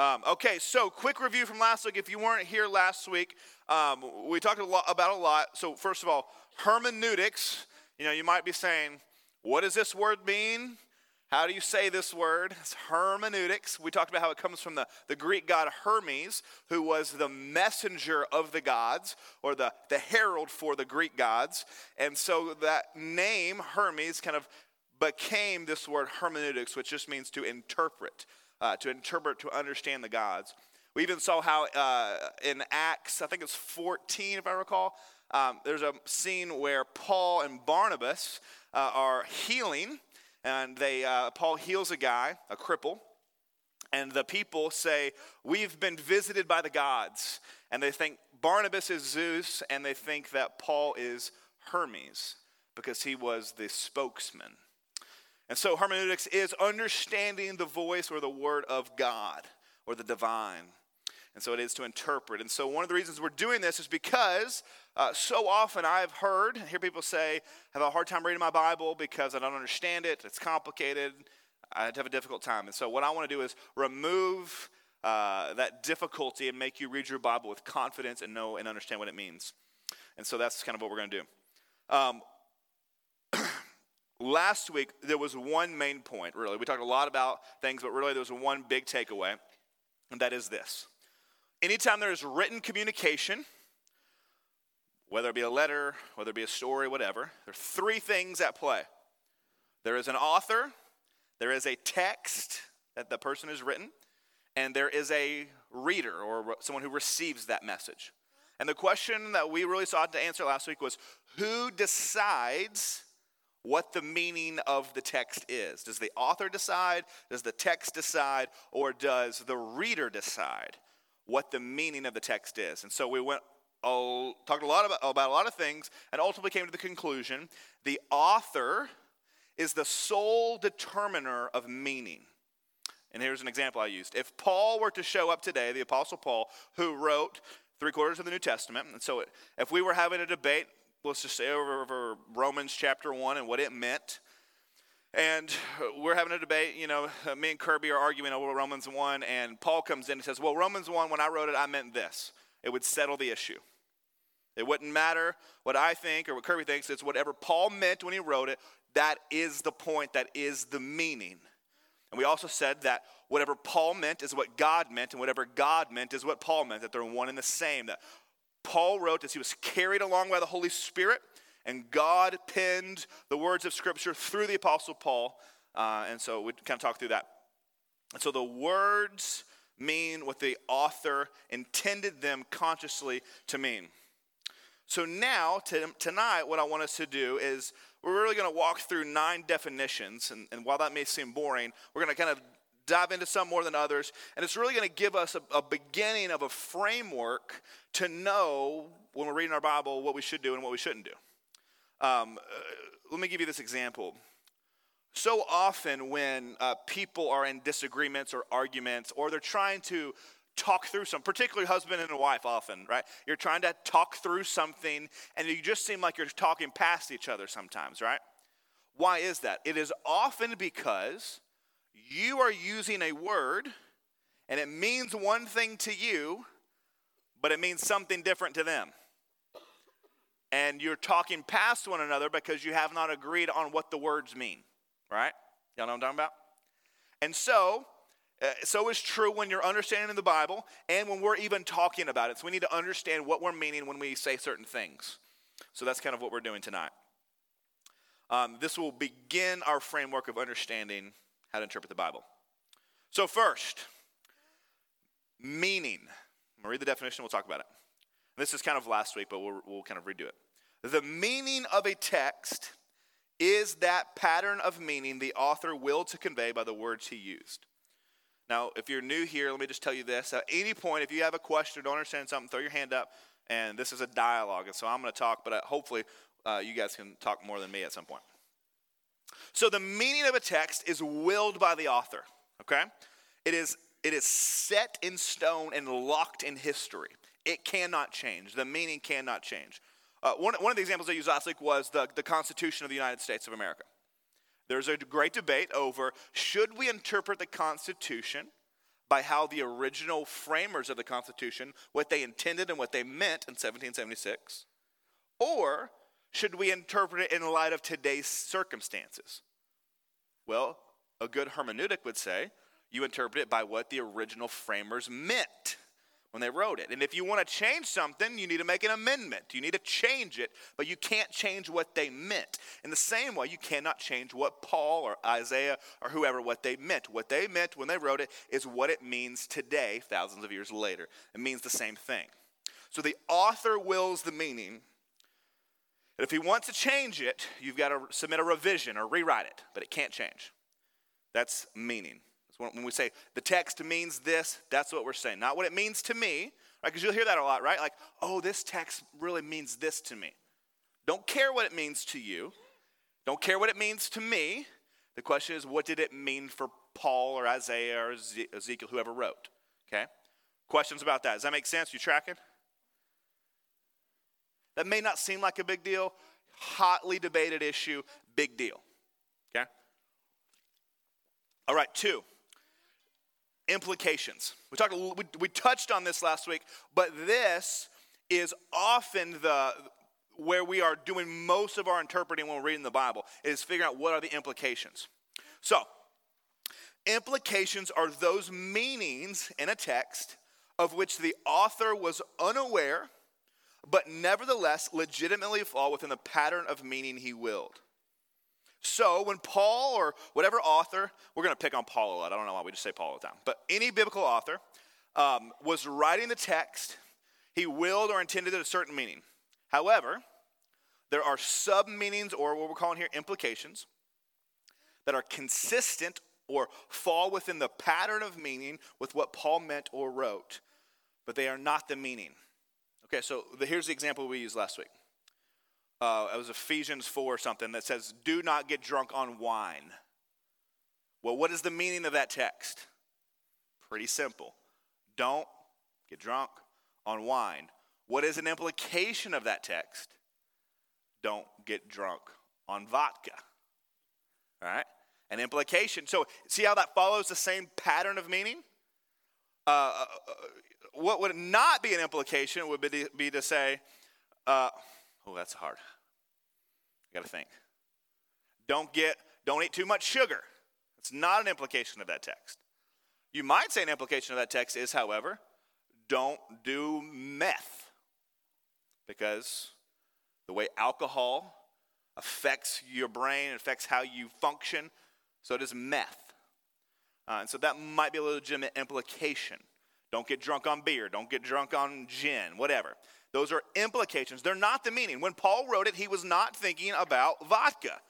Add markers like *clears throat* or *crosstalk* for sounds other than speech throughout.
Um, okay, so quick review from last week. If you weren't here last week, um, we talked a lot about a lot. So first of all, hermeneutics. You know, you might be saying, "What does this word mean?" How do you say this word? It's hermeneutics. We talked about how it comes from the, the Greek god Hermes, who was the messenger of the gods, or the, the herald for the Greek gods. And so that name, Hermes, kind of became this word hermeneutics, which just means to interpret, uh, to interpret, to understand the gods. We even saw how uh, in Acts, I think it's 14, if I recall, um, there's a scene where Paul and Barnabas uh, are healing and they uh, Paul heals a guy, a cripple, and the people say, "We've been visited by the gods," and they think Barnabas is Zeus, and they think that Paul is Hermes because he was the spokesman. And so hermeneutics is understanding the voice or the word of God or the divine. And so it is to interpret. And so one of the reasons we're doing this is because uh, so often I've heard, hear people say, I have a hard time reading my Bible because I don't understand it, it's complicated, I have a difficult time. And so what I want to do is remove uh, that difficulty and make you read your Bible with confidence and know and understand what it means. And so that's kind of what we're going to do. Um, last week, there was one main point, really. We talked a lot about things, but really there was one big takeaway, and that is this anytime there is written communication, whether it be a letter, whether it be a story, whatever, there are three things at play. There is an author, there is a text that the person has written, and there is a reader or someone who receives that message. And the question that we really sought to answer last week was who decides what the meaning of the text is? Does the author decide? Does the text decide? Or does the reader decide? what the meaning of the text is. And so we went talked a lot about, about a lot of things and ultimately came to the conclusion the author is the sole determiner of meaning. And here's an example I used. If Paul were to show up today, the Apostle Paul, who wrote three quarters of the New Testament, and so if we were having a debate, let's just say over, Romans chapter 1 and what it meant, and we're having a debate, you know, me and Kirby are arguing over Romans 1, and Paul comes in and says, Well, Romans 1, when I wrote it, I meant this. It would settle the issue. It wouldn't matter what I think or what Kirby thinks, it's whatever Paul meant when he wrote it. That is the point, that is the meaning. And we also said that whatever Paul meant is what God meant, and whatever God meant is what Paul meant, that they're one and the same. That Paul wrote as he was carried along by the Holy Spirit and God penned the words of Scripture through the Apostle Paul. Uh, and so we kind of talk through that. And so the words mean what the author intended them consciously to mean. So now, to, tonight, what I want us to do is we're really going to walk through nine definitions. And, and while that may seem boring, we're going to kind of dive into some more than others. And it's really going to give us a, a, beginning of a framework to know when we're reading our Bible what we should do and what we shouldn't do. Um, uh, let me give you this example. So often, when uh, people are in disagreements or arguments, or they're trying to talk through some, particularly husband and wife, often, right? You're trying to talk through something, and you just seem like you're talking past each other sometimes, right? Why is that? It is often because you are using a word, and it means one thing to you, but it means something different to them and you're talking past one another because you have not agreed on what the words mean, right? Y'all know what I'm talking about? And so, uh, so is true when you're understanding the Bible and when we're even talking about it. So we need to understand what we're meaning when we say certain things. So that's kind of what we're doing tonight. Um, this will begin our framework of understanding how to interpret the Bible. So, first, meaning. I'm going to read the definition, we'll talk about it. This is kind of last week, but we'll, we'll kind of redo it. The meaning of a text is that pattern of meaning the author willed to convey by the words he used. Now, if you're new here, let me just tell you this. At any point, if you have a question or don't understand something, throw your hand up. And this is a dialogue. And so I'm going to talk, but uh, hopefully uh, you guys can talk more than me at some point. So the meaning of a text is willed by the author, okay? It is, it is set in stone and locked in history. It cannot change. The meaning cannot change. Uh, one, one of the examples I used last week was the, the Constitution of the United States of America. There's a great debate over should we interpret the Constitution by how the original framers of the Constitution, what they intended and what they meant in 1776? Or should we interpret it in light of today's circumstances? Well, a good hermeneutic would say you interpret it by what the original framers meant when they wrote it. And if you want to change something, you need to make an amendment. You need to change it, but you can't change what they meant. In the same way, you cannot change what Paul or Isaiah or whoever what they meant. What they meant when they wrote it is what it means today, thousands of years later. It means the same thing. So the author wills the meaning. And if he wants to change it, you've got to submit a revision or rewrite it, but it can't change. That's meaning. When we say the text means this, that's what we're saying. Not what it means to me, right? Because you'll hear that a lot, right? Like, oh, this text really means this to me. Don't care what it means to you. Don't care what it means to me. The question is, what did it mean for Paul or Isaiah or Ezekiel, whoever wrote? Okay? Questions about that? Does that make sense? You tracking? That may not seem like a big deal. Hotly debated issue, big deal. Okay? All right, two implications. We talked we, we touched on this last week, but this is often the where we are doing most of our interpreting when we're reading the Bible is figuring out what are the implications. So, implications are those meanings in a text of which the author was unaware, but nevertheless legitimately fall within the pattern of meaning he willed. So when Paul or whatever author, we're going to pick on Paul a lot. I don't know why we just say Paul all the time, but any biblical author um, was writing the text, he willed or intended a certain meaning. However, there are sub meanings or what we're calling here implications that are consistent or fall within the pattern of meaning with what Paul meant or wrote, but they are not the meaning. Okay, so the, here's the example we used last week uh, it was Ephesians 4 or something that says, Do not get drunk on wine. Well, what is the meaning of that text? Pretty simple. Don't get drunk on wine. What is an implication of that text? Don't get drunk on vodka. All right? An implication. So, see how that follows the same pattern of meaning? Uh, uh, uh what would not be an implication would be to, say, uh, Oh, that's hard. You got to think. Don't get, don't eat too much sugar. It's not an implication of that text. You might say an implication of that text is, however, don't do meth. Because the way alcohol affects your brain, affects how you function, so does meth. Uh, and so that might be a legitimate implication. Don't get drunk on beer, don't get drunk on gin, whatever. Those are implications. They're not the meaning. When Paul wrote it, he was not thinking about vodka.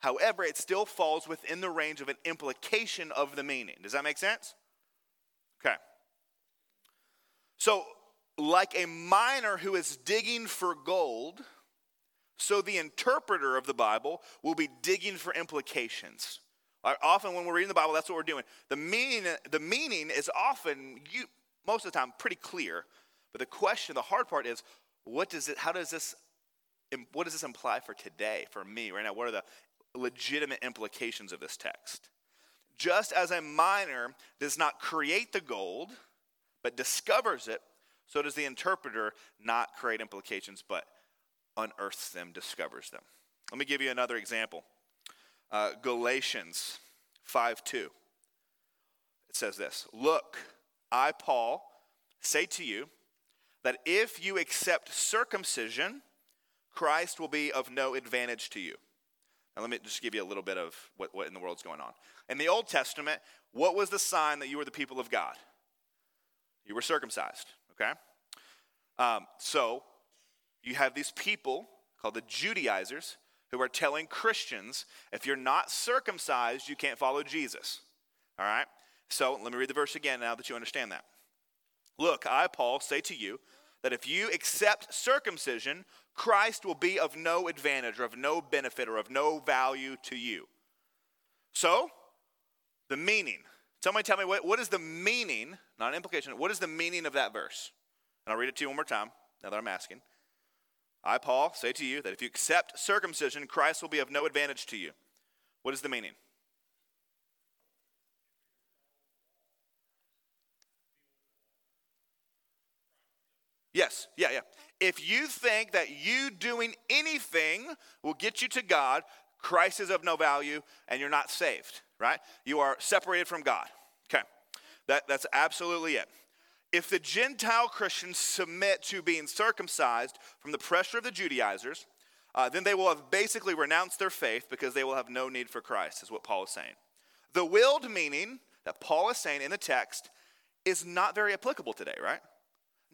However, it still falls within the range of an implication of the meaning. Does that make sense? Okay. So, like a miner who is digging for gold, so the interpreter of the Bible will be digging for implications. Often, when we're reading the Bible, that's what we're doing. The meaning, the meaning is often, you, most of the time, pretty clear. But the question, the hard part is, what does it, how does this, what does this imply for today, for me right now? What are the legitimate implications of this text? Just as a miner does not create the gold, but discovers it, so does the interpreter not create implications, but unearths them, discovers them. Let me give you another example. Uh, Galatians 5 2. It says this Look, I, Paul, say to you, that if you accept circumcision, Christ will be of no advantage to you. Now, let me just give you a little bit of what, what in the world's going on. In the Old Testament, what was the sign that you were the people of God? You were circumcised, okay? Um, so, you have these people called the Judaizers who are telling Christians if you're not circumcised, you can't follow Jesus. All right? So, let me read the verse again now that you understand that. Look, I, Paul, say to you that if you accept circumcision, Christ will be of no advantage or of no benefit or of no value to you. So, the meaning. Somebody tell me what, what is the meaning, not an implication, what is the meaning of that verse? And I'll read it to you one more time now that I'm asking. I, Paul, say to you that if you accept circumcision, Christ will be of no advantage to you. What is the meaning? Yes, yeah, yeah. If you think that you doing anything will get you to God, Christ is of no value and you're not saved, right? You are separated from God. Okay, that, that's absolutely it. If the Gentile Christians submit to being circumcised from the pressure of the Judaizers, uh, then they will have basically renounced their faith because they will have no need for Christ, is what Paul is saying. The willed meaning that Paul is saying in the text is not very applicable today, right?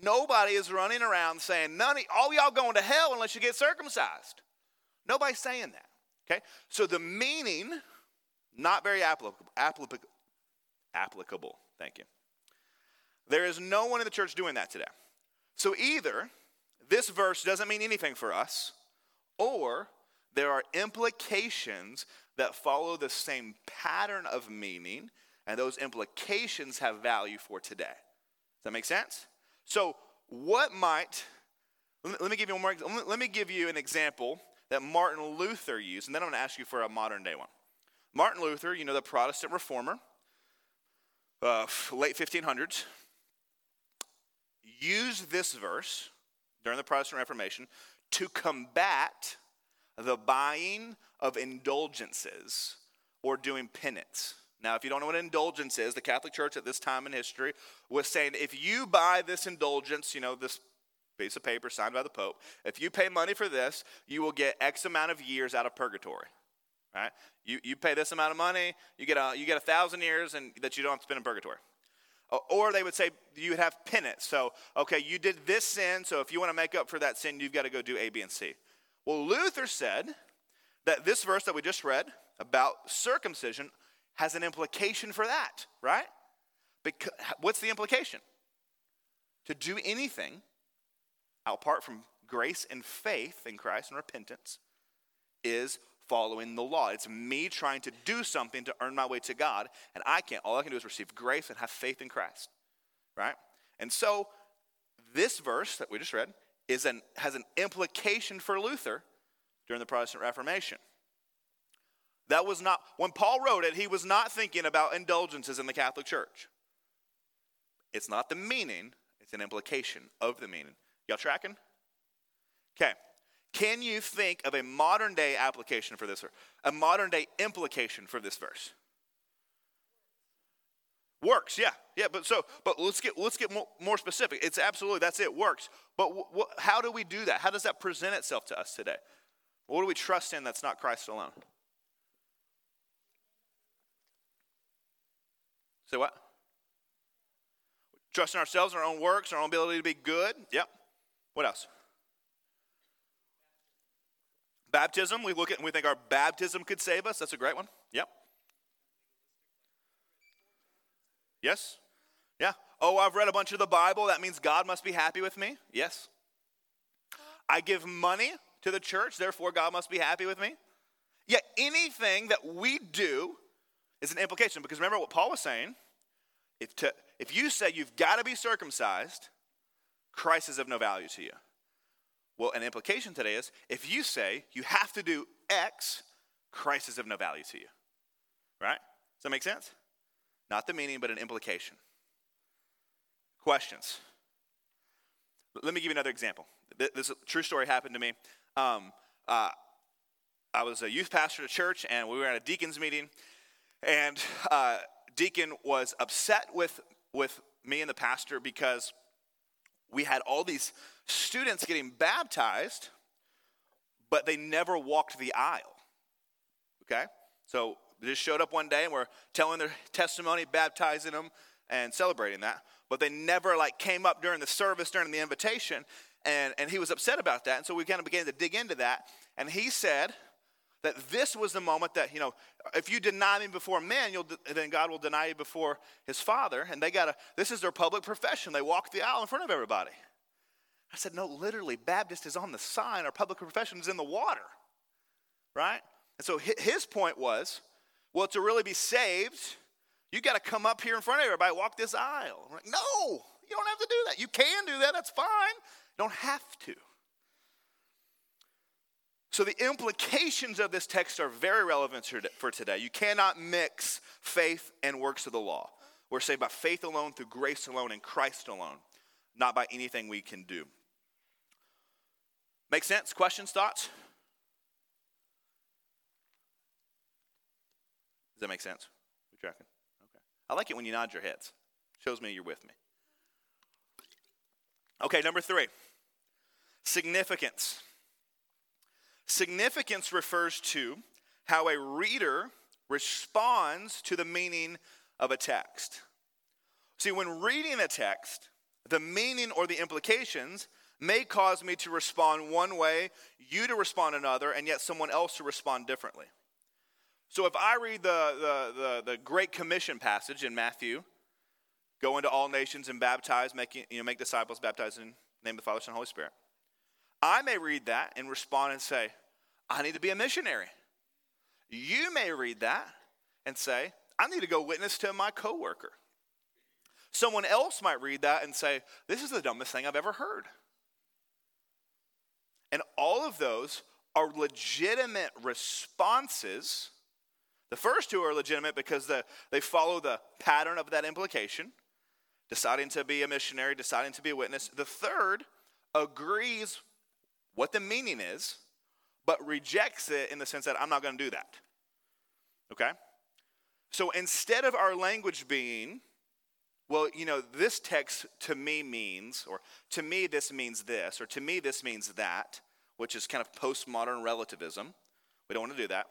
Nobody is running around saying, none of, all y'all going to hell unless you get circumcised. Nobody's saying that. Okay? So the meaning, not very applicable. Applicable. applicable. Thank you. There is no one in the church doing that today. So either this verse doesn't mean anything for us, or there are implications that follow the same pattern of meaning, and those implications have value for today. Does that make sense? So, what might, let me give you one more, let me give you an example that Martin Luther used, and then I'm to ask you for a modern day one. Martin Luther, you know, the Protestant reformer, uh, late 1500s, used this verse during the Protestant Reformation to combat the buying of indulgences or doing penance. Now, if you don't know what an indulgence is, the Catholic Church at this time in history was saying if you buy this indulgence, you know, this piece of paper signed by the Pope, if you pay money for this, you will get X amount of years out of purgatory. Right? You, you pay this amount of money, you get a, you get a thousand years and that you don't have to spend in purgatory. Or they would say you would have penance. So, okay, you did this sin, so if you want to make up for that sin, you've got to go do A, B, and C. Well, Luther said that this verse that we just read about circumcision has an implication for that, right? Because, what's the implication? To do anything apart from grace and faith in Christ and repentance is following the law. It's me trying to do something to earn my way to God, and I can't. All I can do is receive grace and have faith in Christ, right? And so, this verse that we just read is an, has an implication for Luther during the Protestant Reformation. That was not, when Paul wrote it, he was not thinking about indulgences in the Catholic Church. It's not the meaning, it's an implication of the meaning. Y'all tracking? Okay. Can you think of a modern day application for this, or a modern day implication for this verse? Works, yeah, yeah. But so, but let's get let's get more, more specific. It's absolutely that's it. Works. But how do we do that? How does that present itself to us today? What do we trust in that's not Christ alone? Say what? Trust in ourselves, our own works, our own ability to be good. Yep. What else? Baptism, we look at and we think our baptism could save us. That's a great one. Yep. Yes? Yeah. Oh, I've read a bunch of the Bible. That means God must be happy with me. Yes. I give money to the church, therefore God must be happy with me. Yet anything that we do is an implication because remember what Paul was saying? If, to, if you say you've got to be circumcised, Christ is of no value to you. Well, an implication today is if you say you have to do X, Christ is of no value to you. Right? Does that make sense? Not the meaning, but an implication. Questions? Let me give you another example. This true story happened to me. Um, uh, I was a youth pastor at church, and we were at a deacons meeting, and uh, deacon was upset with with me and the pastor because we had all these students getting baptized, but they never walked the aisle. Okay? So they just showed up one day and we're telling their testimony, baptizing them, and celebrating that. But they never like came up during the service, during the invitation, and, and he was upset about that. And so we kind of began to dig into that. And he said that this was the moment that, you know, if you deny me before men, you'll, then God will deny you before his father. And they got to, this is their public profession. They walk the aisle in front of everybody. I said, no, literally, Baptist is on the sign. Our public profession is in the water, right? And so his point was, well, to really be saved, you got to come up here in front of everybody, walk this aisle. Like, no, you don't have to do that. You can do that, that's fine. You don't have to. So the implications of this text are very relevant for today. You cannot mix faith and works of the law. We're saved by faith alone, through grace alone, in Christ alone. not by anything we can do. Make sense? Questions, thoughts? Does that make sense? We tracking? Okay. I like it when you nod your heads. Shows me you're with me. Okay, number three significance. Significance refers to how a reader responds to the meaning of a text. See, when reading a text, the meaning or the implications may cause me to respond one way, you to respond another, and yet someone else to respond differently. So if I read the, the, the, the Great Commission passage in Matthew, go into all nations and baptize, make, you know, make disciples, baptize in the name of the Father, Son, and Holy Spirit. I may read that and respond and say, I need to be a missionary. You may read that and say, I need to go witness to my coworker. Someone else might read that and say, This is the dumbest thing I've ever heard. And all of those are legitimate responses. The first two are legitimate because the, they follow the pattern of that implication, deciding to be a missionary, deciding to be a witness. The third agrees what the meaning is, but rejects it in the sense that I'm not going to do that. Okay? So instead of our language being, well, you know, this text to me means, or to me this means this, or to me this means that, which is kind of postmodern relativism. We don't want to do that.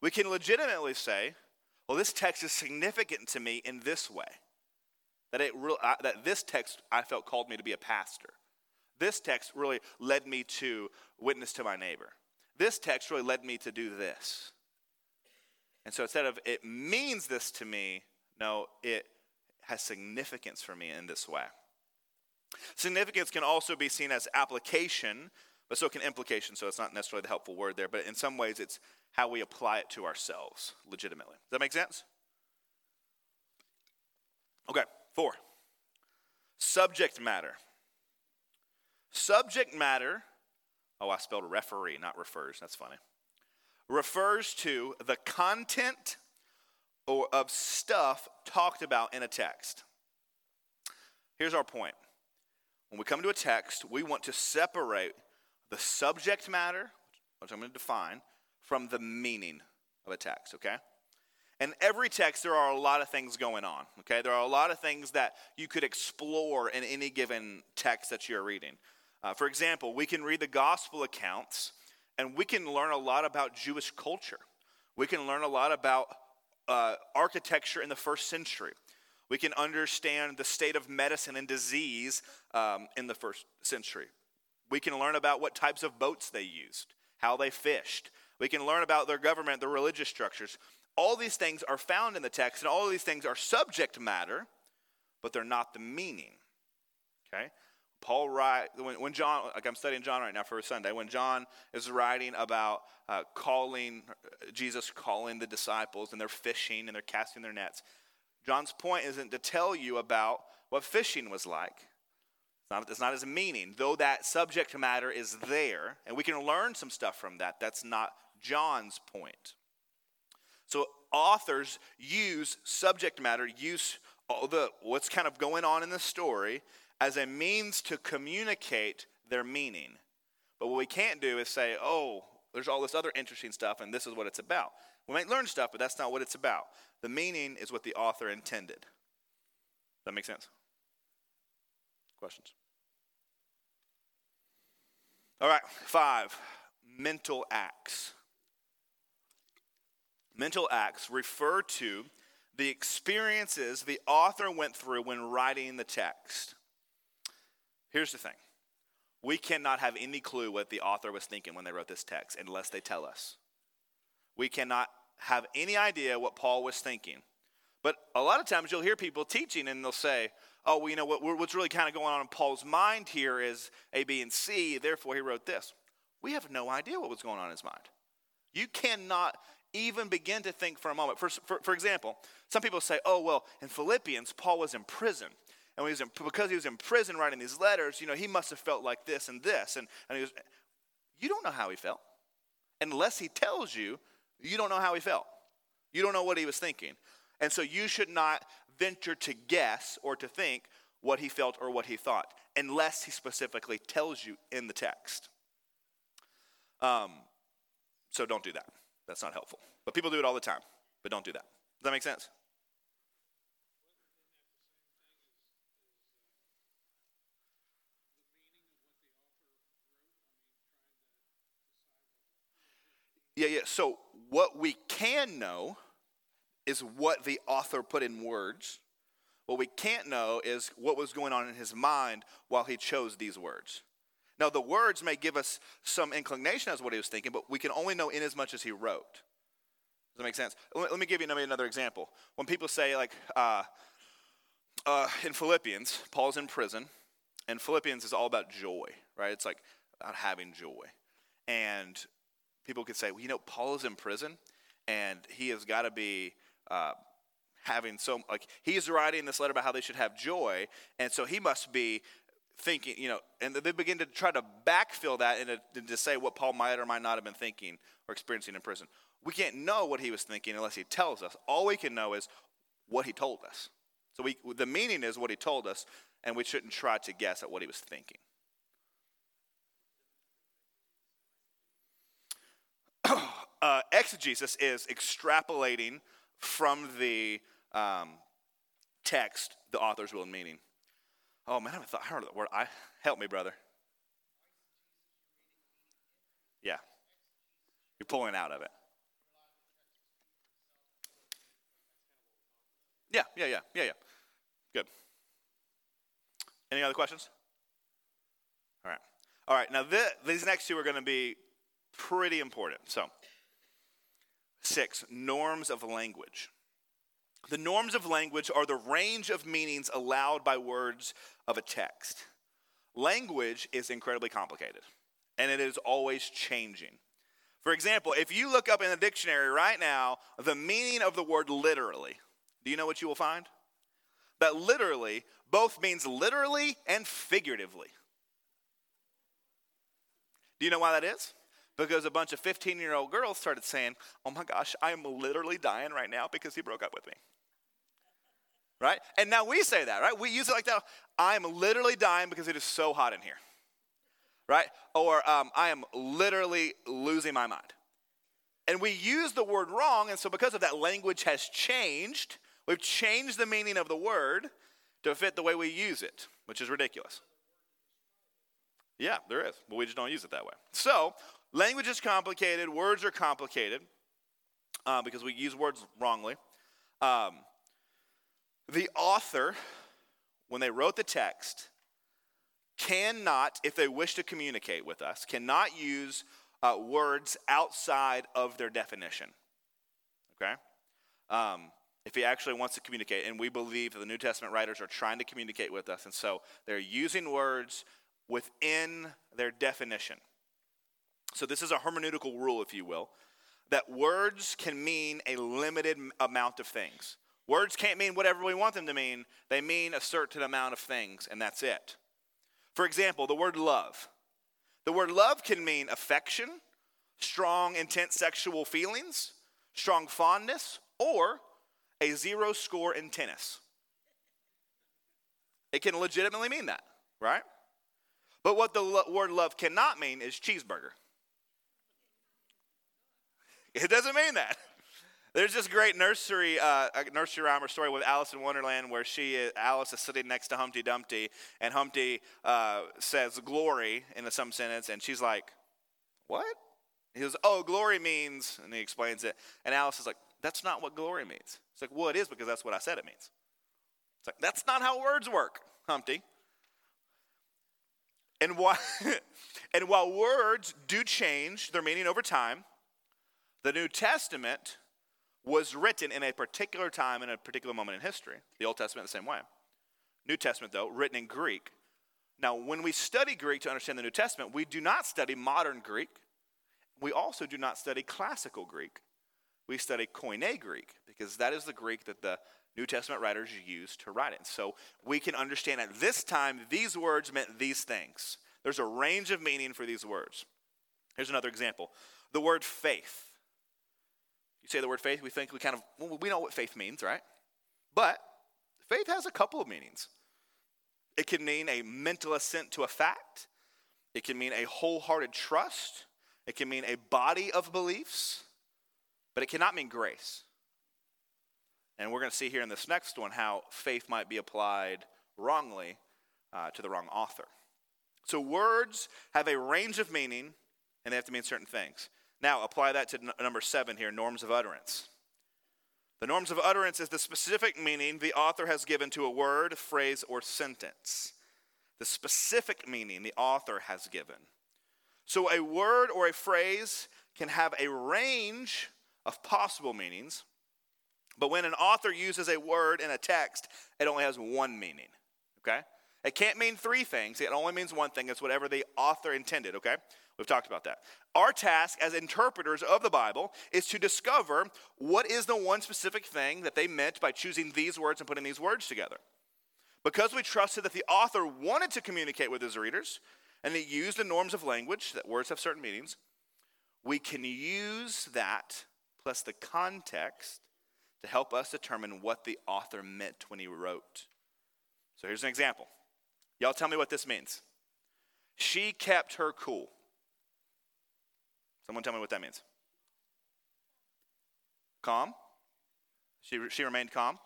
We can legitimately say, well, this text is significant to me in this way. That, it re- uh, that this text I felt called me to be a pastor. This text really led me to witness to my neighbor. This text really led me to do this. And so instead of it means this to me, no, it has significance for me in this way. Significance can also be seen as application, but so can implication, so it's not necessarily the helpful word there, but in some ways it's how we apply it to ourselves legitimately. Does that make sense? Okay, four. Subject matter. Subject matter, oh, I spelled referee, not refers. That's funny. Refers to the content or of stuff talked about in a text. Here's our point. When we come to a text, we want to separate the subject matter, which I'm going to define, from the meaning of a text, okay? In every text, there are a lot of things going on, okay? There are a lot of things that you could explore in any given text that you're reading. Uh, for example, we can read the gospel accounts and we can learn a lot about Jewish culture. We can learn a lot about uh, architecture in the first century. We can understand the state of medicine and disease um, in the first century. We can learn about what types of boats they used, how they fished. We can learn about their government, their religious structures. All these things are found in the text, and all of these things are subject matter, but they're not the meaning. Okay? Paul write when, when John, like I'm studying John right now for a Sunday, when John is writing about uh, calling Jesus, calling the disciples, and they're fishing and they're casting their nets. John's point isn't to tell you about what fishing was like. It's not, it's not a meaning, though that subject matter is there, and we can learn some stuff from that. That's not John's point. So authors use subject matter, use all the what's kind of going on in the story as a means to communicate their meaning. But what we can't do is say, oh, there's all this other interesting stuff, and this is what it's about. We might learn stuff, but that's not what it's about. The meaning is what the author intended. Does that make sense? Questions? All right, five mental acts. Mental acts refer to the experiences the author went through when writing the text. Here's the thing we cannot have any clue what the author was thinking when they wrote this text unless they tell us. We cannot have any idea what Paul was thinking. But a lot of times you'll hear people teaching and they'll say, oh, well, you know, what, what's really kind of going on in Paul's mind here is A, B, and C, therefore he wrote this. We have no idea what was going on in his mind. You cannot even begin to think for a moment. For, for, for example, some people say, oh, well, in Philippians, Paul was in prison. And he was in, because he was in prison writing these letters, you know, he must have felt like this and this. And, and he was, you don't know how he felt. Unless he tells you, you don't know how he felt. You don't know what he was thinking. And so you should not venture to guess or to think what he felt or what he thought, unless he specifically tells you in the text. Um, so don't do that. That's not helpful. But people do it all the time, but don't do that. Does that make sense? Yeah, yeah. So what we can know is what the author put in words. What we can't know is what was going on in his mind while he chose these words. Now, the words may give us some inclination as to what he was thinking, but we can only know in as much as he wrote. Does that make sense? Let me give you another example. When people say, like, uh, uh, in Philippians, Paul's in prison, and Philippians is all about joy, right? It's like about having joy. And people could say, well, you know, Paul is in prison, and he has got to be uh, having so like he's writing this letter about how they should have joy, and so he must be thinking, you know, and they begin to try to backfill that and to, and to say what Paul might or might not have been thinking or experiencing in prison. We can't know what he was thinking unless he tells us. All we can know is what he told us. So we, the meaning is what he told us, and we shouldn't try to guess at what he was thinking. Uh, exegesis is extrapolating from the um, text the author's will and meaning. Oh man, I haven't thought, I heard that word. I help me, brother. Yeah, you're pulling out of it. Yeah, yeah, yeah, yeah, yeah. Good. Any other questions? All right. All right. Now, this, these next two are going to be pretty important. So, six norms of language. The norms of language are the range of meanings allowed by words of a text. Language is incredibly complicated, and it is always changing. For example, if you look up in the dictionary right now the meaning of the word literally, do you know what you will find? That literally both means literally and figuratively. Do you know why that is? Because a bunch of 15 year old girls started saying, Oh my gosh, I am literally dying right now because he broke up with me right? And now we say that, right? We use it like that. I'm literally dying because it is so hot in here, right? Or um, I am literally losing my mind. And we use the word wrong, and so because of that, language has changed. We've changed the meaning of the word to fit the way we use it, which is ridiculous. Yeah, there is, but we just don't use it that way. So, language is complicated, words are complicated uh, because we use words wrongly. Um, the author, when they wrote the text, cannot, if they wish to communicate with us, cannot use uh, words outside of their definition. Okay? Um, if he actually wants to communicate, and we believe that the New Testament writers are trying to communicate with us, and so they're using words within their definition. So, this is a hermeneutical rule, if you will, that words can mean a limited amount of things. Words can't mean whatever we want them to mean, they mean a certain amount of things, and that's it. For example, the word love. The word love can mean affection, strong, intense sexual feelings, strong fondness, or a zero score in tennis. It can legitimately mean that, right? But what the lo- word love cannot mean is cheeseburger. It doesn't mean that. *laughs* There's this great nursery, uh, nursery rhyme or story with Alice in Wonderland where she, is, Alice is sitting next to Humpty Dumpty, and Humpty uh, says glory in some sentence, and she's like, "What?" He goes, "Oh, glory means," and he explains it, and Alice is like, "That's not what glory means." It's like, "Well, it is because that's what I said it means." It's like that's not how words work, Humpty. And while, *laughs* and while words do change their meaning over time, the New Testament was written in a particular time in a particular moment in history. The Old Testament, the same way. New Testament, though, written in Greek. Now, when we study Greek to understand the New Testament, we do not study modern Greek. We also do not study classical Greek. We study Koine Greek because that is the Greek that the New Testament writers used to write it. So we can understand at this time these words meant these things. There's a range of meaning for these words. Here's another example the word faith. You say the word faith, we think we kind of, well, we know what faith means, right? But faith has a couple of meanings. It can mean a mental assent to a fact. It can mean a wholehearted trust. It can mean a body of beliefs, but it cannot mean grace. And we're going to see here in this next one how faith might be applied wrongly uh, to the wrong author. So, words have a range of meaning, and they have to mean certain things. Now, apply that to n- number seven here norms of utterance. The norms of utterance is the specific meaning the author has given to a word, phrase, or sentence. The specific meaning the author has given. So, a word or a phrase can have a range of possible meanings, but when an author uses a word in a text, it only has one meaning. Okay? It can't mean three things, it only means one thing. It's whatever the author intended. Okay? We've talked about that. Our task as interpreters of the Bible is to discover what is the one specific thing that they meant by choosing these words and putting these words together. Because we trusted that the author wanted to communicate with his readers and he used the norms of language, that words have certain meanings, we can use that plus the context to help us determine what the author meant when he wrote. So here's an example. Y'all tell me what this means. She kept her cool. Someone tell me what that means. Calm? She, she remained calm?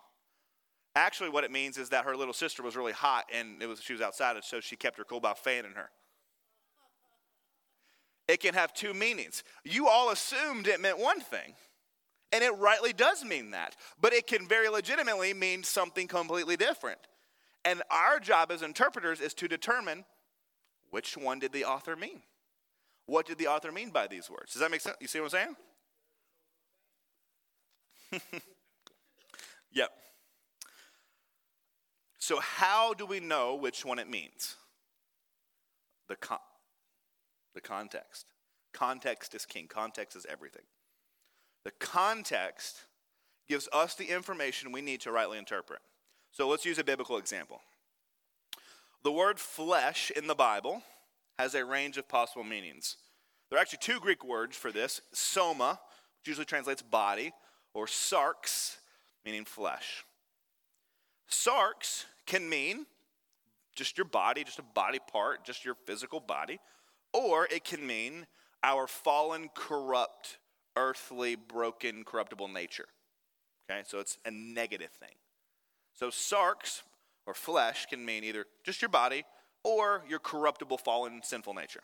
Actually, what it means is that her little sister was really hot and it was, she was outside, and so she kept her cool by fanning her. It can have two meanings. You all assumed it meant one thing, and it rightly does mean that, but it can very legitimately mean something completely different. And our job as interpreters is to determine which one did the author mean? What did the author mean by these words? Does that make sense? You see what I'm saying? *laughs* yep. So, how do we know which one it means? The, con- the context. Context is king, context is everything. The context gives us the information we need to rightly interpret. So, let's use a biblical example. The word flesh in the Bible has a range of possible meanings. There are actually two Greek words for this soma, which usually translates body, or sarx, meaning flesh. Sarx can mean just your body, just a body part, just your physical body, or it can mean our fallen, corrupt, earthly, broken, corruptible nature. Okay, so it's a negative thing. So sarx, or flesh, can mean either just your body or your corruptible, fallen, sinful nature.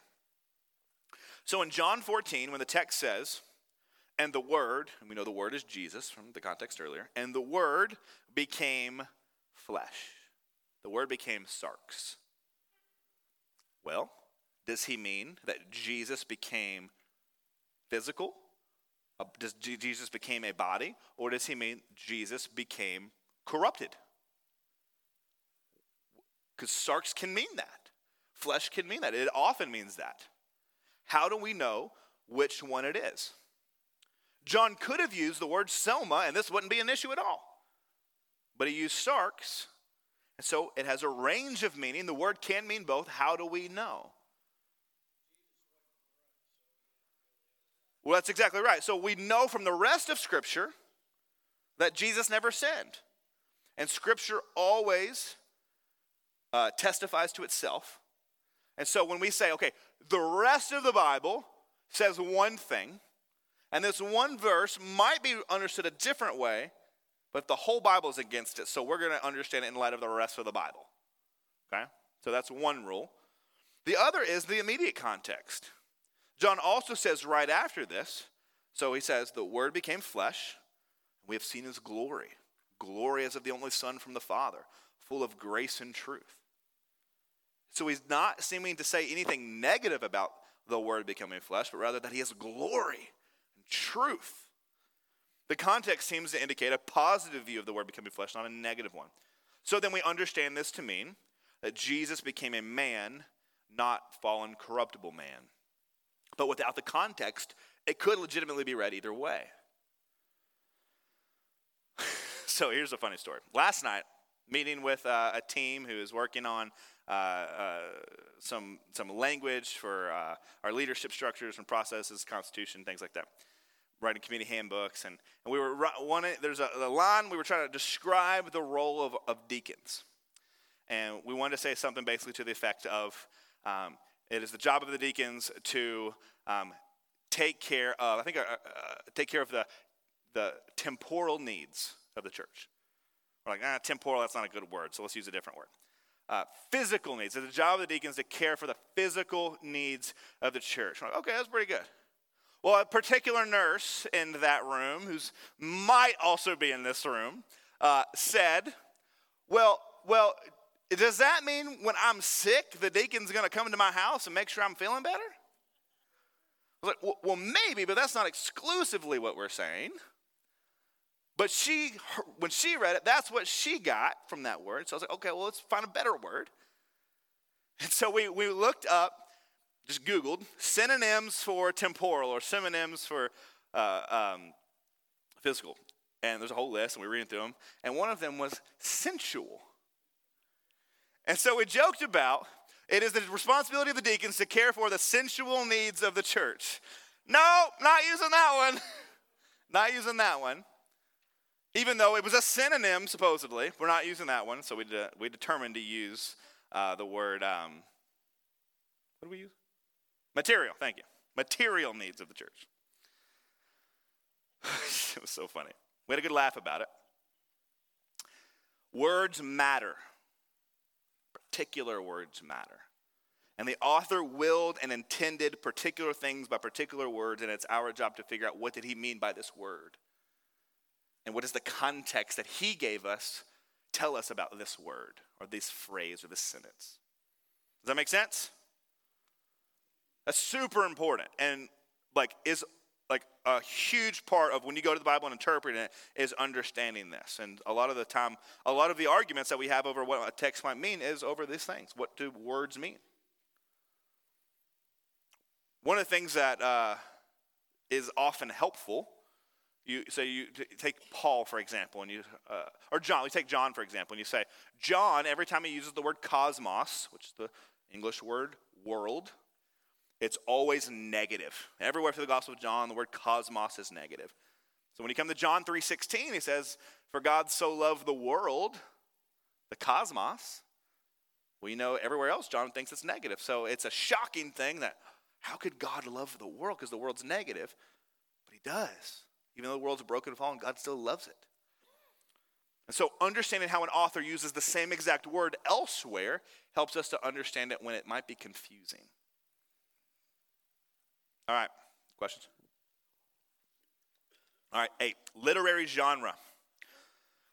So in John 14, when the text says, and the Word, and we know the Word is Jesus from the context earlier, and the Word became flesh. The Word became sarx. Well, does he mean that Jesus became physical? Uh, does Jesus became a body? Or does he mean Jesus became corrupted? Because sarx can mean that. Flesh can mean that. It often means that. How do we know which one it is? John could have used the word soma, and this wouldn't be an issue at all. But he used sarx, and so it has a range of meaning. The word can mean both. How do we know? Well, that's exactly right. So we know from the rest of Scripture that Jesus never sinned. And Scripture always uh, testifies to itself. And so when we say, okay, the rest of the Bible says one thing, and this one verse might be understood a different way, but the whole Bible is against it. So we're going to understand it in light of the rest of the Bible. Okay? So that's one rule. The other is the immediate context. John also says right after this, so he says, The Word became flesh, and we have seen his glory. Glory as of the only Son from the Father, full of grace and truth. So he's not seeming to say anything negative about the Word becoming flesh, but rather that he has glory and truth. The context seems to indicate a positive view of the Word becoming flesh, not a negative one. So then we understand this to mean that Jesus became a man, not fallen, corruptible man. But without the context, it could legitimately be read either way. *laughs* so here's a funny story. Last night, meeting with uh, a team who is working on uh, uh, some, some language for uh, our leadership structures and processes, constitution, things like that. Writing community handbooks. And, and we were one, there's a, a line we were trying to describe the role of, of deacons. and we wanted to say something basically to the effect of um, it is the job of the deacons to um, take care of, I think, uh, uh, take care of the, the temporal needs of the church. We're like, ah, temporal, that's not a good word, so let's use a different word. Uh, physical needs. It's the job of the deacons to care for the physical needs of the church. Like, okay, that's pretty good. Well, a particular nurse in that room, who's might also be in this room, uh, said, "Well, well, does that mean when I'm sick, the deacon's going to come into my house and make sure I'm feeling better?" I was like, "Well, maybe, but that's not exclusively what we're saying." But she, when she read it, that's what she got from that word. So I was like, okay, well, let's find a better word. And so we, we looked up just Googled synonyms for temporal or synonyms for uh, um, physical. And there's a whole list, and we are reading through them. And one of them was sensual. And so we joked about it is the responsibility of the deacons to care for the sensual needs of the church. No, not using that one. *laughs* not using that one. Even though it was a synonym, supposedly, we're not using that one. So we, de- we determined to use uh, the word, um, what do we use? Material, thank you. Material needs of the church. *sighs* it was so funny. We had a good laugh about it. Words matter. Particular words matter. And the author willed and intended particular things by particular words, and it's our job to figure out what did he mean by this word? And what does the context that he gave us tell us about this word or this phrase or this sentence? Does that make sense? That's super important and like is like a huge part of when you go to the Bible and interpret it is understanding this. And a lot of the time, a lot of the arguments that we have over what a text might mean is over these things. What do words mean? One of the things that uh, is often helpful, you say you take Paul for example, and you uh, or John. We take John for example, and you say John. Every time he uses the word cosmos, which is the English word world, it's always negative. Everywhere through the Gospel of John, the word cosmos is negative. So when you come to John 3:16, he says, "For God so loved the world, the cosmos." You know, everywhere else, John thinks it's negative. So it's a shocking thing that how could God love the world? Because the world's negative. But he does. Even though the world's broken and fallen, God still loves it. And so understanding how an author uses the same exact word elsewhere helps us to understand it when it might be confusing. All right, questions? All right, eight, literary genre.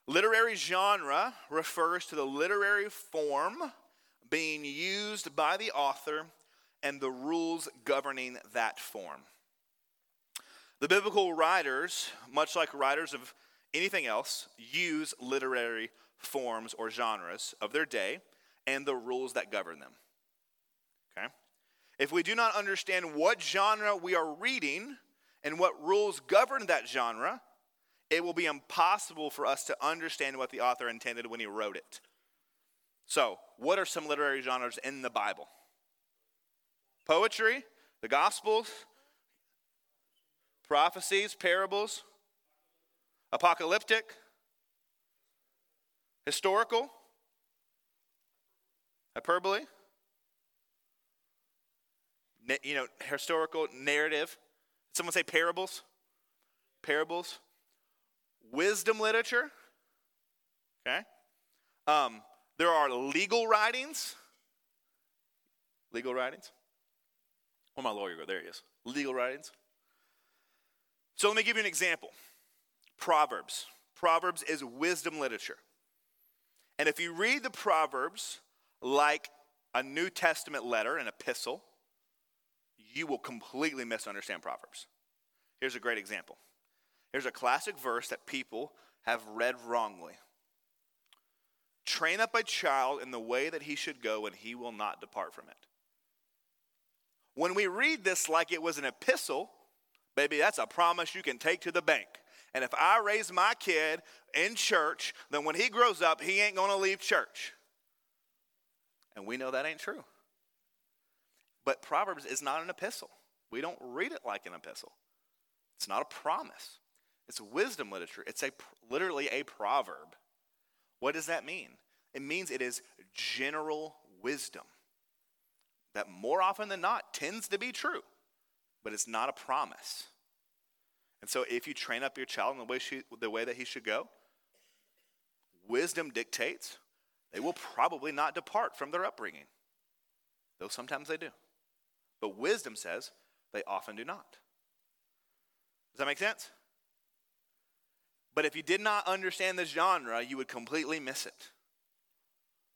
Literary genre refers to the literary form being used by the author and the rules governing that form. The biblical writers, much like writers of anything else, use literary forms or genres of their day and the rules that govern them. Okay? If we do not understand what genre we are reading and what rules govern that genre, it will be impossible for us to understand what the author intended when he wrote it. So, what are some literary genres in the Bible? Poetry, the Gospels, prophecies, parables, apocalyptic, historical, hyperbole, you know, historical narrative. Someone say parables? Parables. Wisdom literature. Okay. Um, there are legal writings. Legal writings. Oh, my lawyer go? There he is. Legal writings. So let me give you an example. Proverbs. Proverbs is wisdom literature. And if you read the Proverbs like a New Testament letter, an epistle, you will completely misunderstand Proverbs. Here's a great example. Here's a classic verse that people have read wrongly. Train up a child in the way that he should go, and he will not depart from it. When we read this like it was an epistle, baby, that's a promise you can take to the bank. And if I raise my kid in church, then when he grows up, he ain't to leave church. And we know that ain't true. But Proverbs is not an epistle. We don't read it like an epistle. It's not a promise. It's wisdom literature. It's a literally a proverb. What does that mean? It means it is general wisdom that more often than not tends to be true, but it's not a promise. And so if you train up your child in the way, she, the way that he should go, wisdom dictates they will probably not depart from their upbringing, though sometimes they do. But wisdom says they often do not. Does that make sense? But if you did not understand the genre, you would completely miss it.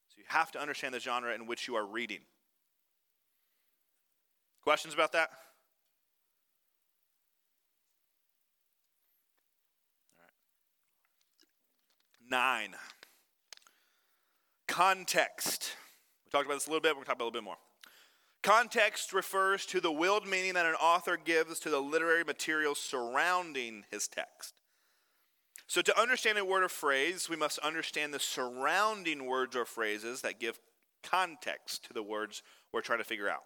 So you have to understand the genre in which you are reading. Questions about that? Nine. Context. We talked about this a little bit, we're going to talk about a little bit more. Context refers to the willed meaning that an author gives to the literary material surrounding his text. So, to understand a word or phrase, we must understand the surrounding words or phrases that give context to the words we're trying to figure out.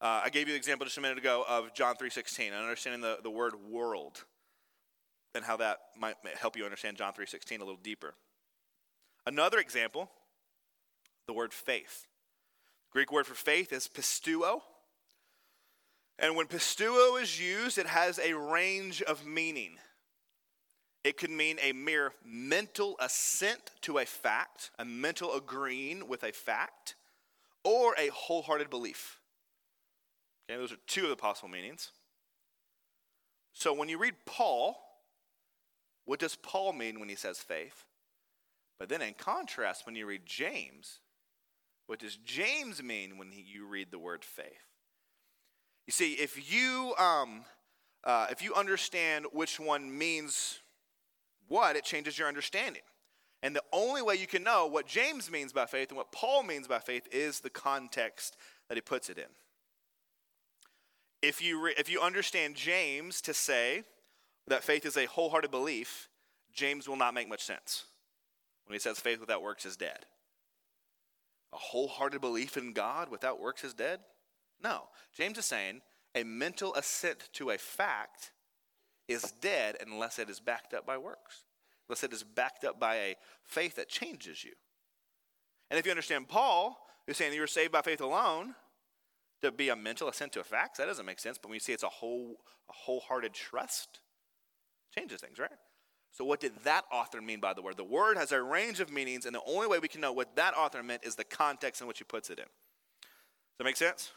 Uh, I gave you the example just a minute ago of John 3.16 and understanding the, the word world and how that might help you understand John 3.16 a little deeper. Another example, the word faith. Greek word for faith is pisteuo. And when pisteuo is used, it has a range of meaning. It could mean a mere mental assent to a fact, a mental agreeing with a fact, or a wholehearted belief. Okay, those are two of the possible meanings. So when you read Paul, what does Paul mean when he says faith? But then in contrast, when you read James, what does James mean when he, you read the word faith? You see, if you, um, uh, if you understand which one means what, it changes your understanding. And the only way you can know what James means by faith and what Paul means by faith is the context that he puts it in. If you, re- if you understand James to say that faith is a wholehearted belief, James will not make much sense when he says faith without works is dead. A wholehearted belief in God without works is dead? No. James is saying a mental assent to a fact is dead unless it is backed up by works, unless it is backed up by a faith that changes you. And if you understand Paul, who's saying you're saved by faith alone, to be a mental assent to a fact, that doesn't make sense. But when you see it's a whole, a wholehearted trust, changes things, right? So, what did that author mean by the word? The word has a range of meanings, and the only way we can know what that author meant is the context in which he puts it in. Does that make sense?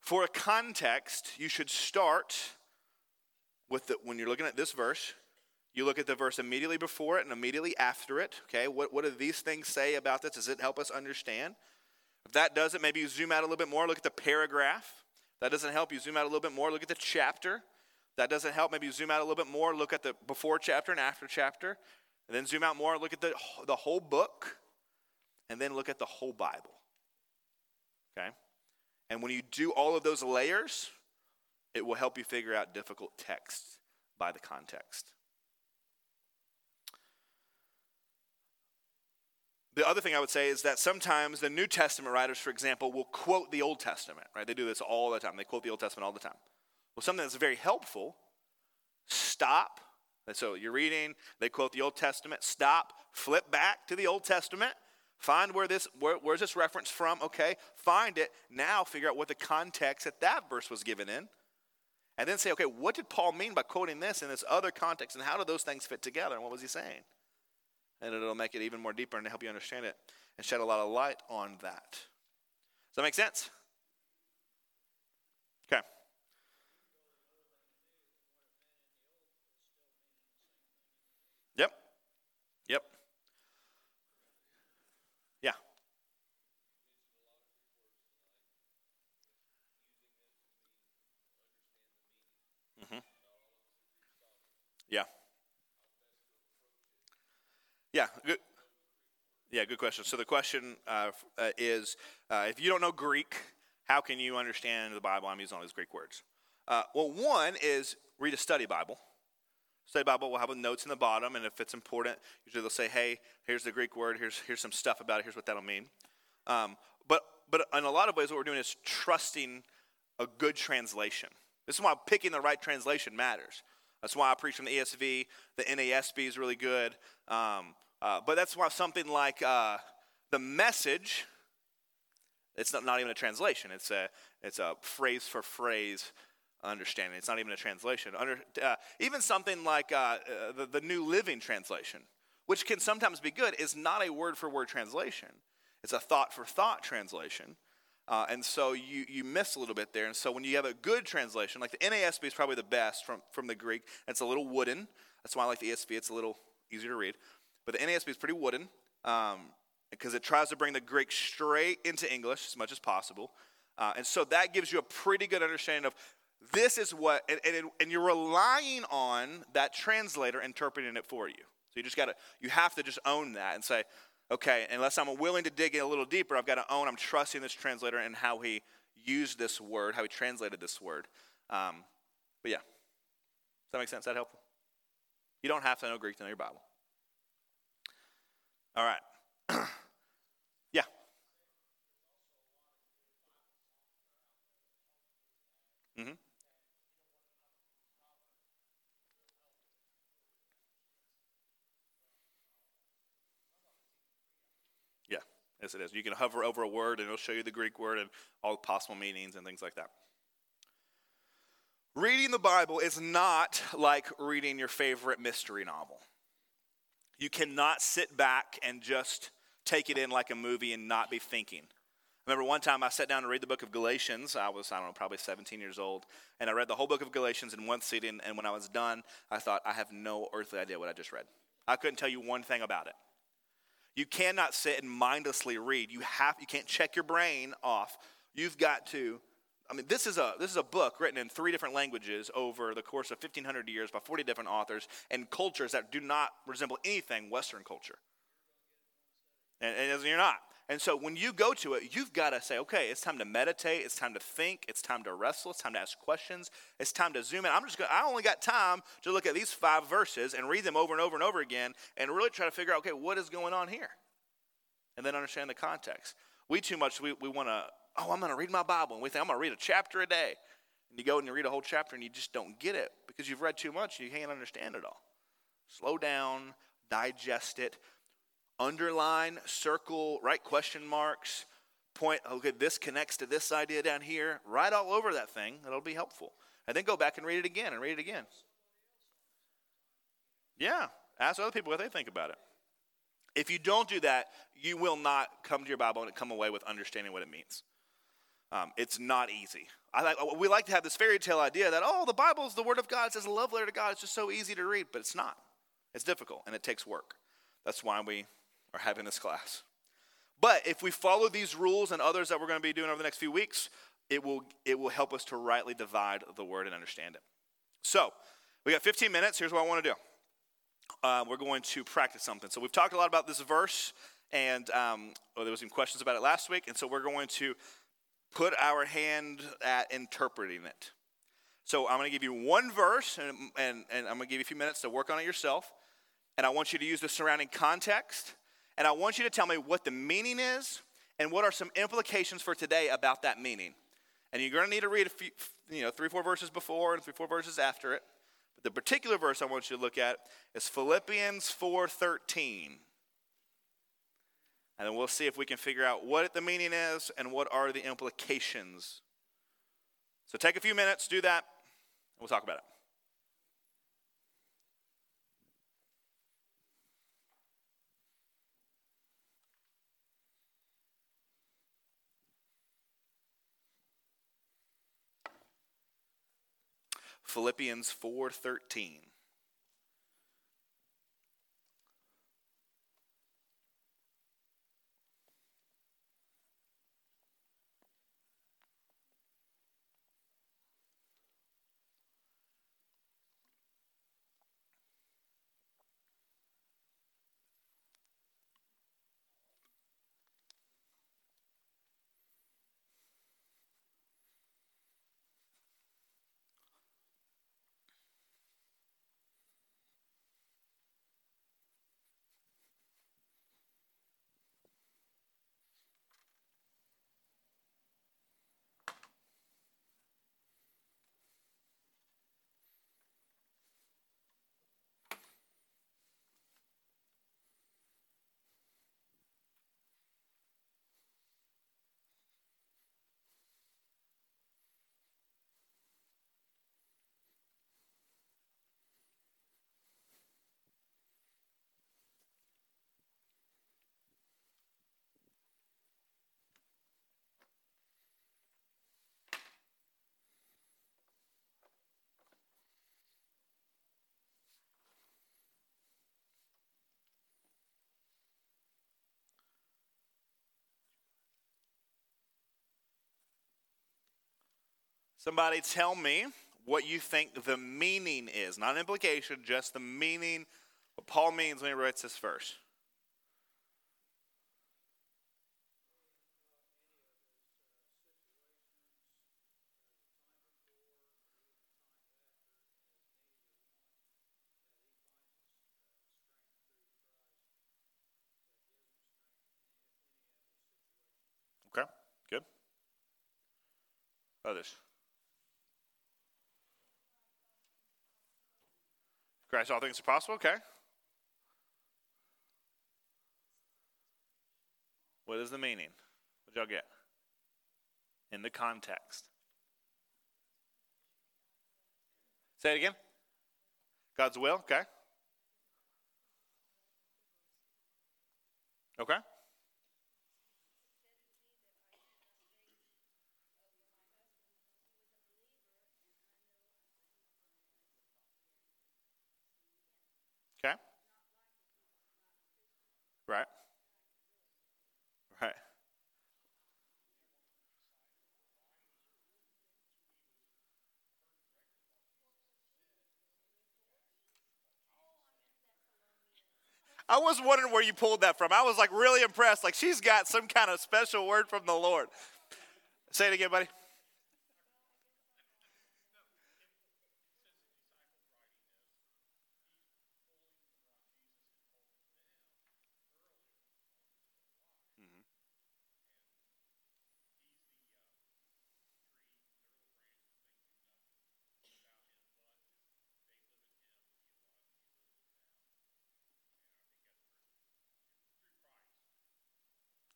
For a context, you should start with the, when you're looking at this verse, you look at the verse immediately before it and immediately after it. Okay, what, what do these things say about this? Does it help us understand? If that doesn't, maybe you zoom out a little bit more, look at the paragraph. That doesn't help you zoom out a little bit more, look at the chapter that doesn't help, maybe zoom out a little bit more, look at the before chapter and after chapter, and then zoom out more, look at the, the whole book, and then look at the whole Bible. Okay? And when you do all of those layers, it will help you figure out difficult texts by the context. The other thing I would say is that sometimes the New Testament writers, for example, will quote the Old Testament, right? They do this all the time. They quote the Old Testament all the time. Well, something that's very helpful, stop. So you're reading, they quote the Old Testament, stop, flip back to the Old Testament, find where this, where, where's this reference from, okay, find it, now figure out what the context that that verse was given in, and then say, okay, what did Paul mean by quoting this in this other context, and how do those things fit together, and what was he saying? And it'll make it even more deeper and help you understand it and shed a lot of light on that. Does that make sense? Okay. Yep. Yep. Yeah. Mm-hmm. Yeah. Yeah. Good. Yeah, good question. So the question uh, uh, is, uh, if you don't know Greek, how can you understand the Bible? I'm using all these Greek words. Uh, well, one is read a study Bible. Study Bible will have notes in the bottom, and if it's important, usually they'll say, "Hey, here's the Greek word. Here's here's some stuff about it. Here's what that'll mean." Um, but but in a lot of ways, what we're doing is trusting a good translation. This is why picking the right translation matters. That's why I preach from the ESV. The NASB is really good. Um, uh, but that's why something like uh, the message, it's not, not even a translation. It's a, it's a phrase for phrase understanding. It's not even a translation. Under, uh, even something like uh, uh, the, the New Living Translation, which can sometimes be good, is not a word for word translation. It's a thought for thought translation. Uh, and so you, you miss a little bit there. And so when you have a good translation, like the NASB is probably the best from, from the Greek. It's a little wooden. That's why I like the ESV. It's a little easier to read. But the NASB is pretty wooden um, because it tries to bring the Greek straight into English as much as possible. Uh, and so that gives you a pretty good understanding of this is what, and, and, and you're relying on that translator interpreting it for you. So you just got to, you have to just own that and say, okay, unless I'm willing to dig in a little deeper, I've got to own I'm trusting this translator and how he used this word, how he translated this word. Um, but yeah, does that make sense? Is that helpful? You don't have to know Greek to know your Bible. All right. *clears throat* yeah. Mm-hmm. Yeah, yes, it is. You can hover over a word and it'll show you the Greek word and all possible meanings and things like that. Reading the Bible is not like reading your favorite mystery novel. You cannot sit back and just take it in like a movie and not be thinking. I remember one time I sat down to read the book of Galatians. I was, I don't know, probably 17 years old. And I read the whole book of Galatians in one sitting. And when I was done, I thought, I have no earthly idea what I just read. I couldn't tell you one thing about it. You cannot sit and mindlessly read. You have you can't check your brain off. You've got to I mean, this is a this is a book written in three different languages over the course of 1500 years by 40 different authors and cultures that do not resemble anything Western culture. And, and you're not. And so when you go to it, you've got to say, okay, it's time to meditate, it's time to think, it's time to wrestle, it's time to ask questions, it's time to zoom in. I'm just going I only got time to look at these five verses and read them over and over and over again and really try to figure out, okay, what is going on here? And then understand the context. We too much we, we want to, oh, I'm going to read my Bible and we think I'm going to read a chapter a day. And you go and you read a whole chapter and you just don't get it because you've read too much and you can't understand it all. Slow down, digest it, underline, circle, write question marks, point, okay, this connects to this idea down here. Write all over that thing. That'll be helpful. And then go back and read it again and read it again. Yeah, ask other people what they think about it. If you don't do that, you will not come to your Bible and come away with understanding what it means. Um, it's not easy. Like, we like to have this fairy tale idea that, oh, the Bible is the Word of God. It says a love letter to God. It's just so easy to read, but it's not. It's difficult and it takes work. That's why we are having this class. But if we follow these rules and others that we're going to be doing over the next few weeks, it will, it will help us to rightly divide the word and understand it. So, we got 15 minutes. Here's what I want to do. Uh, we're going to practice something. So, we've talked a lot about this verse, and um, well, there was some questions about it last week, and so we're going to put our hand at interpreting it. So, I'm going to give you one verse, and, and, and I'm going to give you a few minutes to work on it yourself. And I want you to use the surrounding context and I want you to tell me what the meaning is and what are some implications for today about that meaning. And you're going to need to read a few, you know, three, four verses before and three, four verses after it. But the particular verse I want you to look at is Philippians 4:13. And then we'll see if we can figure out what the meaning is and what are the implications. So take a few minutes, do that, and we'll talk about it. Philippians 4:13. Somebody tell me what you think the meaning is. Not an implication, just the meaning, what Paul means when he writes this verse. Okay, good. Others. Christ, all things are possible. Okay. What is the meaning? What y'all get? In the context. Say it again. God's will. Okay. Okay. Okay. Right. Right. I was wondering where you pulled that from. I was like really impressed. Like she's got some kind of special word from the Lord. Say it again, buddy.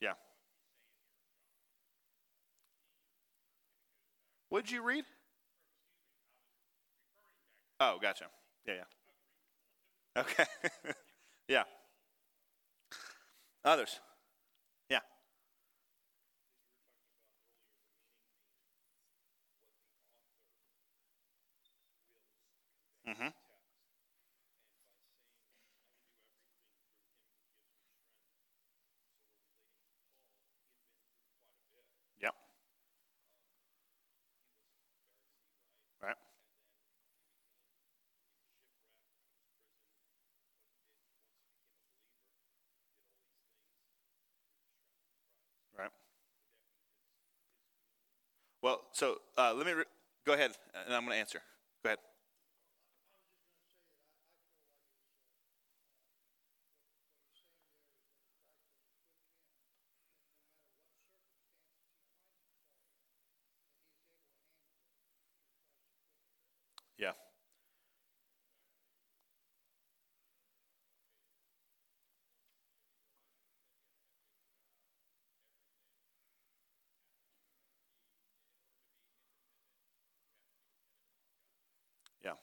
Yeah. What'd you read? Oh, gotcha. Yeah, yeah. Okay. *laughs* yeah. Others? Yeah. Mm-hmm. Yep. Right. Right. Well, so uh, let me re- go ahead, and I'm going to answer. Go ahead. Yeah. Yeah.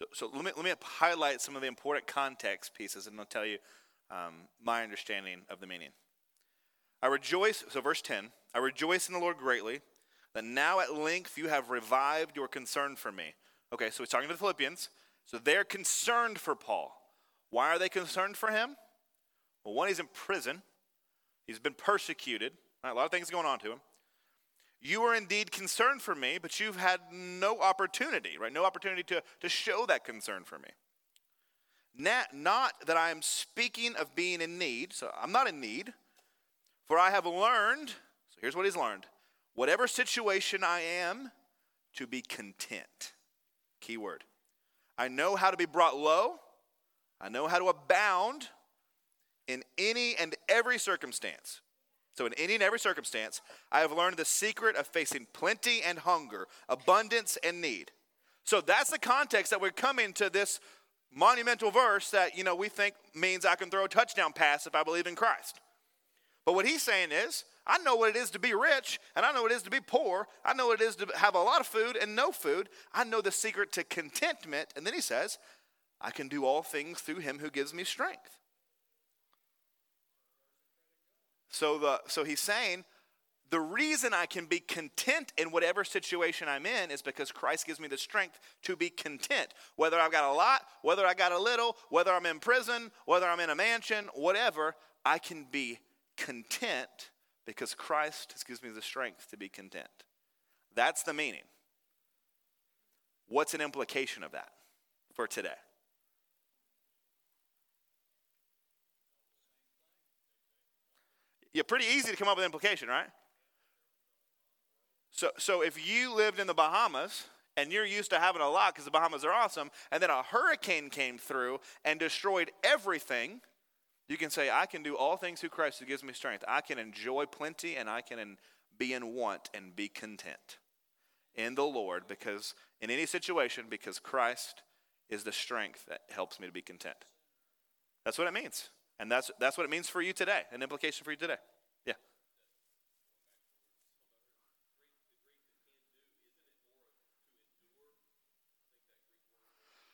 So, so let me let me highlight some of the important context pieces, and I'll tell you um, my understanding of the meaning. I rejoice. So, verse ten. I rejoice in the Lord greatly that now at length you have revived your concern for me. Okay, so he's talking to the Philippians. So they're concerned for Paul. Why are they concerned for him? Well, one, he's in prison. He's been persecuted. Right, a lot of things going on to him. You are indeed concerned for me, but you've had no opportunity, right? No opportunity to, to show that concern for me. Not, not that I am speaking of being in need, so I'm not in need, for I have learned, so here's what he's learned whatever situation I am, to be content. Key word. I know how to be brought low, I know how to abound in any and every circumstance. So, in any and every circumstance, I have learned the secret of facing plenty and hunger, abundance and need. So, that's the context that we're coming to this monumental verse that, you know, we think means I can throw a touchdown pass if I believe in Christ. But what he's saying is, I know what it is to be rich, and I know what it is to be poor. I know what it is to have a lot of food and no food. I know the secret to contentment. And then he says, I can do all things through him who gives me strength. So, the, so he's saying, the reason I can be content in whatever situation I'm in is because Christ gives me the strength to be content. Whether I've got a lot, whether I got a little, whether I'm in prison, whether I'm in a mansion, whatever, I can be content because Christ gives me the strength to be content. That's the meaning. What's an implication of that for today? Yeah, pretty easy to come up with implication, right? So, so if you lived in the Bahamas and you're used to having a lot because the Bahamas are awesome, and then a hurricane came through and destroyed everything, you can say, I can do all things through Christ who gives me strength. I can enjoy plenty and I can be in want and be content in the Lord because in any situation, because Christ is the strength that helps me to be content. That's what it means. And that's, that's what it means for you today, an implication for you today. Yeah.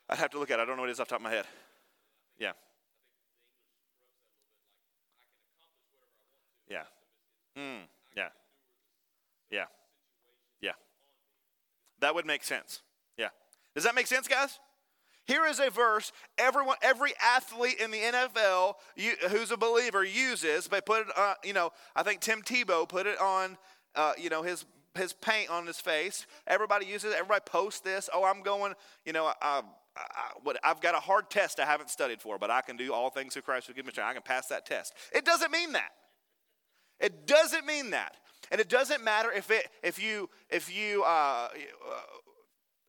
I'd have to look at it. I don't know what it is off the top of my head. Yeah. Yeah. Mm, yeah. Yeah. Yeah. That would make sense. Yeah. Does that make sense, guys? Here is a verse everyone, every athlete in the NFL you, who's a believer uses. They put it, uh, you know, I think Tim Tebow put it on, uh, you know, his his paint on his face. Everybody uses it. Everybody posts this. Oh, I'm going, you know, I, I, what, I've got a hard test I haven't studied for, but I can do all things through Christ who gives me strength. I can pass that test. It doesn't mean that. It doesn't mean that. And it doesn't matter if it if you if you uh,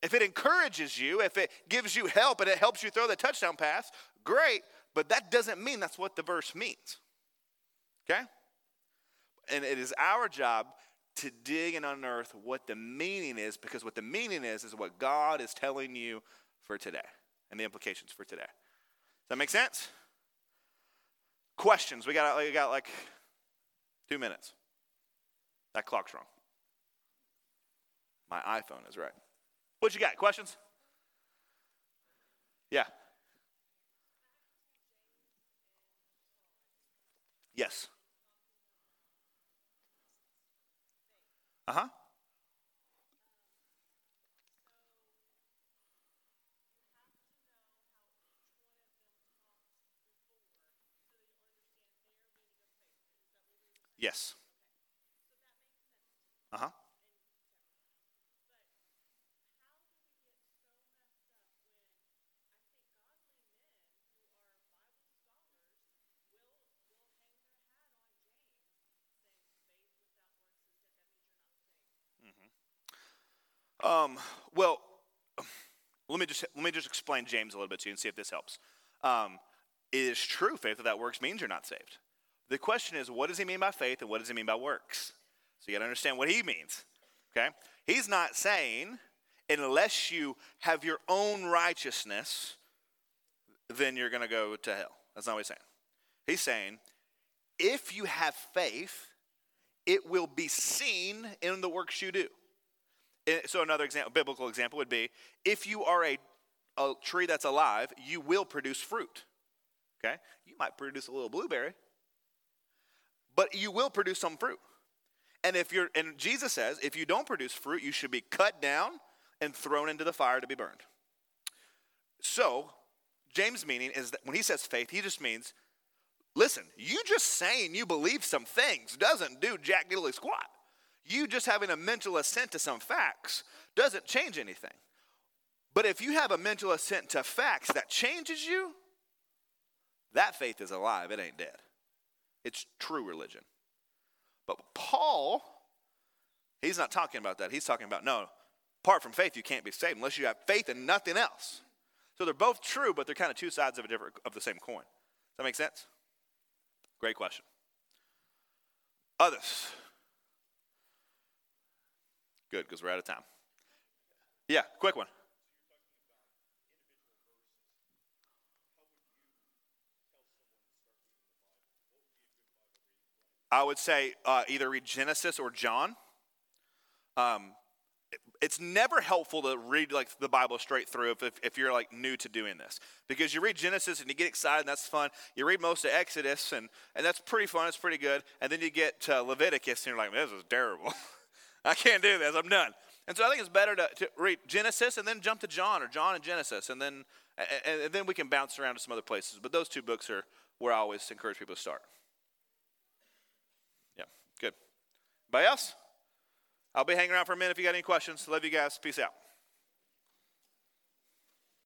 if it encourages you, if it gives you help and it helps you throw the touchdown pass, great, but that doesn't mean that's what the verse means. Okay? And it is our job to dig and unearth what the meaning is because what the meaning is is what God is telling you for today and the implications for today. Does that make sense? Questions. We got, we got like two minutes. That clock's wrong. My iPhone is right. What you got? Questions? Yeah. Yes. Uh huh. Yes. Uh huh. Um, well, let me just let me just explain James a little bit to you and see if this helps. Um, it is true faith without works means you're not saved. The question is, what does he mean by faith and what does he mean by works? So you got to understand what he means. Okay, he's not saying unless you have your own righteousness, then you're going to go to hell. That's not what he's saying. He's saying if you have faith, it will be seen in the works you do. Eh, so another example, biblical example would be if you are a, a tree that's alive, you will produce fruit. Okay? You might produce a little blueberry, but you will produce some fruit. And if you're and Jesus says, if you don't produce fruit, you should be cut down and thrown into the fire to be burned. So, James' meaning is that when he says faith, he just means, listen, you just saying you believe some things doesn't do jack diddly squat. You just having a mental assent to some facts doesn't change anything. But if you have a mental assent to facts that changes you, that faith is alive, it ain't dead. It's true religion. But Paul, he's not talking about that. He's talking about no, apart from faith, you can't be saved unless you have faith and nothing else. So they're both true, but they're kind of two sides of a different of the same coin. Does that make sense? Great question. Others. Good, because we're out of time. Yeah, quick one. I would say uh, either read Genesis or John. Um, it's never helpful to read like the Bible straight through if, if, if, you're like new to doing this because you read Genesis and you get excited and that's fun. You read most of Exodus and, and that's pretty fun. It's pretty good. And then you get Leviticus and you're like, this is terrible. *laughs* I can't do this. I'm done. And so I think it's better to, to, read Genesis and then jump to John or John and Genesis, and then and, and then we can bounce around to some other places. But those two books are where I always encourage people to start. Yeah, good. Anybody else? I'll be hanging around for a minute if you got any questions. Love you guys. Peace out.